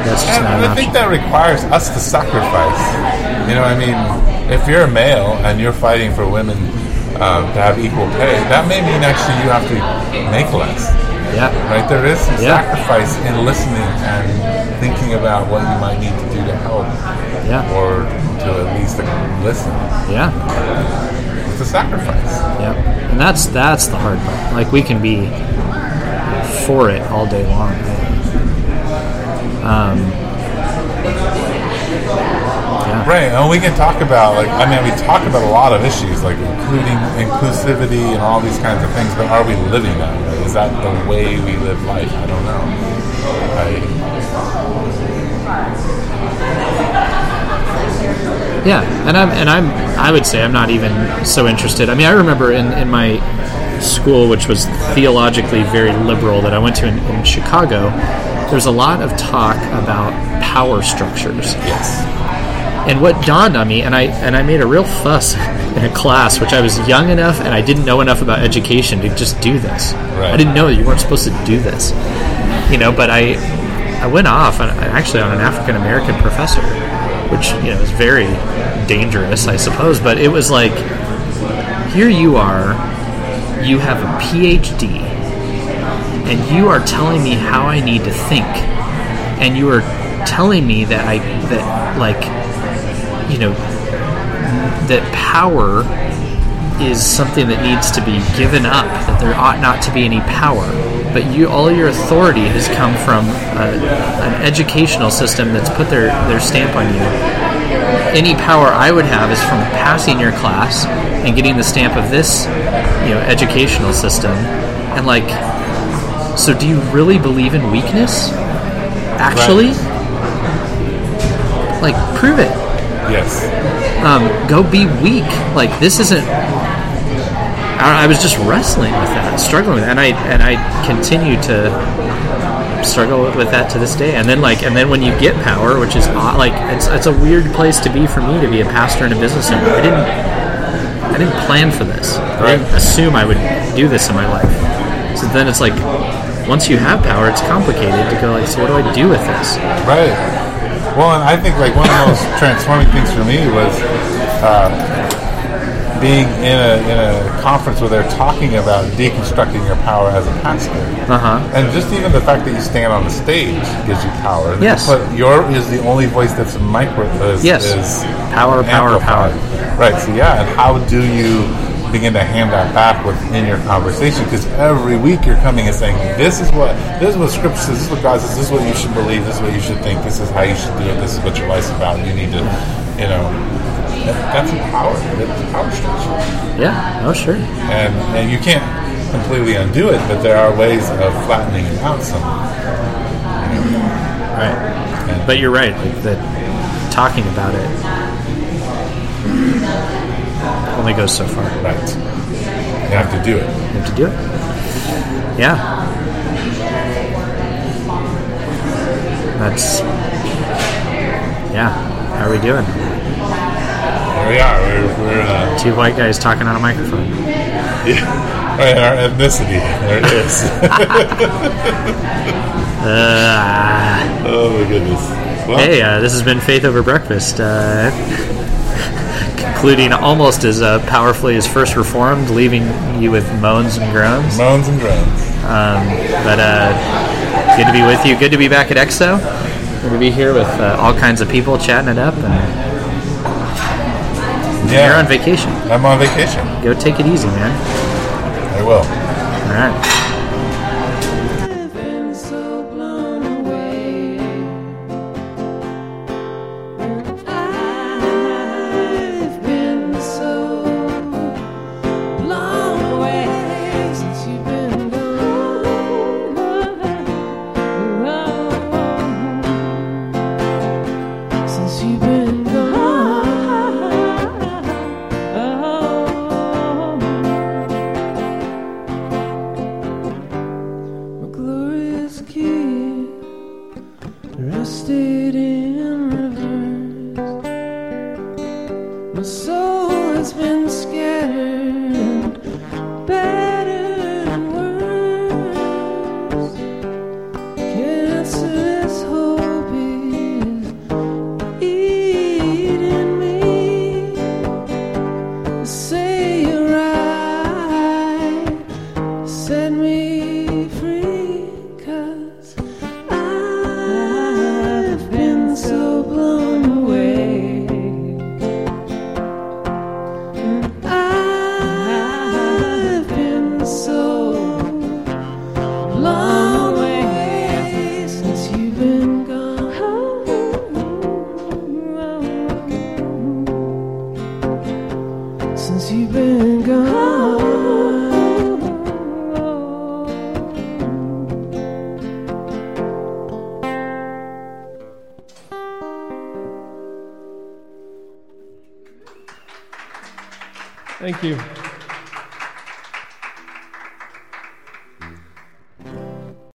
that's just And, not I think that requires us to sacrifice. You know, I mean, if you're a male and you're fighting for women um, to have equal pay, that may mean actually you have to make less. yeah Right? There is some Yeah. sacrifice in listening and thinking about what you might need to do to help yeah or to at least listen. yeah It's a sacrifice. yeah and that's that's the hard part like we can be for it all day long um yeah Right, and we can talk about like I mean we talk about a lot of issues like including inclusivity and all these kinds of things, but are we living that way? Is that the way we live life? I don't know. I Yeah, and I'm and I'm I would say I'm not even so interested. I mean, I remember in in my school, which was theologically very liberal, that I went to in, in Chicago. There's a lot of talk about power structures, yes. and what dawned on me, and I and I made a real fuss in a class, which I was young enough and I didn't know enough about education to just do this. Right. I didn't know that you weren't supposed to do this, you know. But I I went off on, actually on an African American professor, which you know is very dangerous, I suppose. But it was like, here you are, you have a PhD, and you are telling me how I need to think, and you were telling me that I that like you know that power is something that needs to be given up that there ought not to be any power. But you all your authority has come from a, an educational system that's put their, their stamp on you. Any power i would have is from passing your class and getting the stamp of this you know educational system. And like so do you really believe in weakness actually like prove it Yes. um, go be weak. Like this isn't. I, I was just wrestling with that, struggling with that, and I and I continue to struggle with that to this day. And then like, and then when you get power, which is odd, like it's it's a weird place to be for me to be a pastor and a business owner. I didn't I didn't plan for this. I didn't assume I would do this in my life. So then it's like. Once you have power, it's complicated to go like, so what do I do with this? Right. Well, and I think like one of the most transforming things for me was uh, being in a, in a conference where they're talking about deconstructing your power as a pastor. Uh huh. And just even the fact that you stand on the stage gives you power. Yes. But your is the only voice that's micro is, Yes. is Power, power, amplified. Right. So yeah, and how do you begin to hand that back within your conversation? Because every week you're coming and saying, "This is what this is what Scripture says. This is what God says. This is what you should believe. This is what you should think. This is how you should do it. This is what your life's about. You need to, you know." that- That's a power. That's a power structure Yeah. Oh, sure. and, and you can't completely undo it, but there are ways of flattening it out some. Right. But you're right. Like that, talking about it only goes so far. Right. You have to do it. You have to do it. Yeah. That's. Yeah. How are we doing? Here we are. We're, we're uh, Two white guys talking on a microphone. yeah, right, our ethnicity. There it is. Uh, oh my goodness. Well, hey, uh, this has been Faith Over Breakfast. Uh, concluding almost as uh, powerfully as First Reformed, leaving you with moans and groans. moans and groans. Um, but uh, good to be with you. Good to be back at EXO. Good to be here with uh, all kinds of people chatting it up. And Yeah. you're on vacation. I'm on vacation. Go take it easy, man. I will. All right.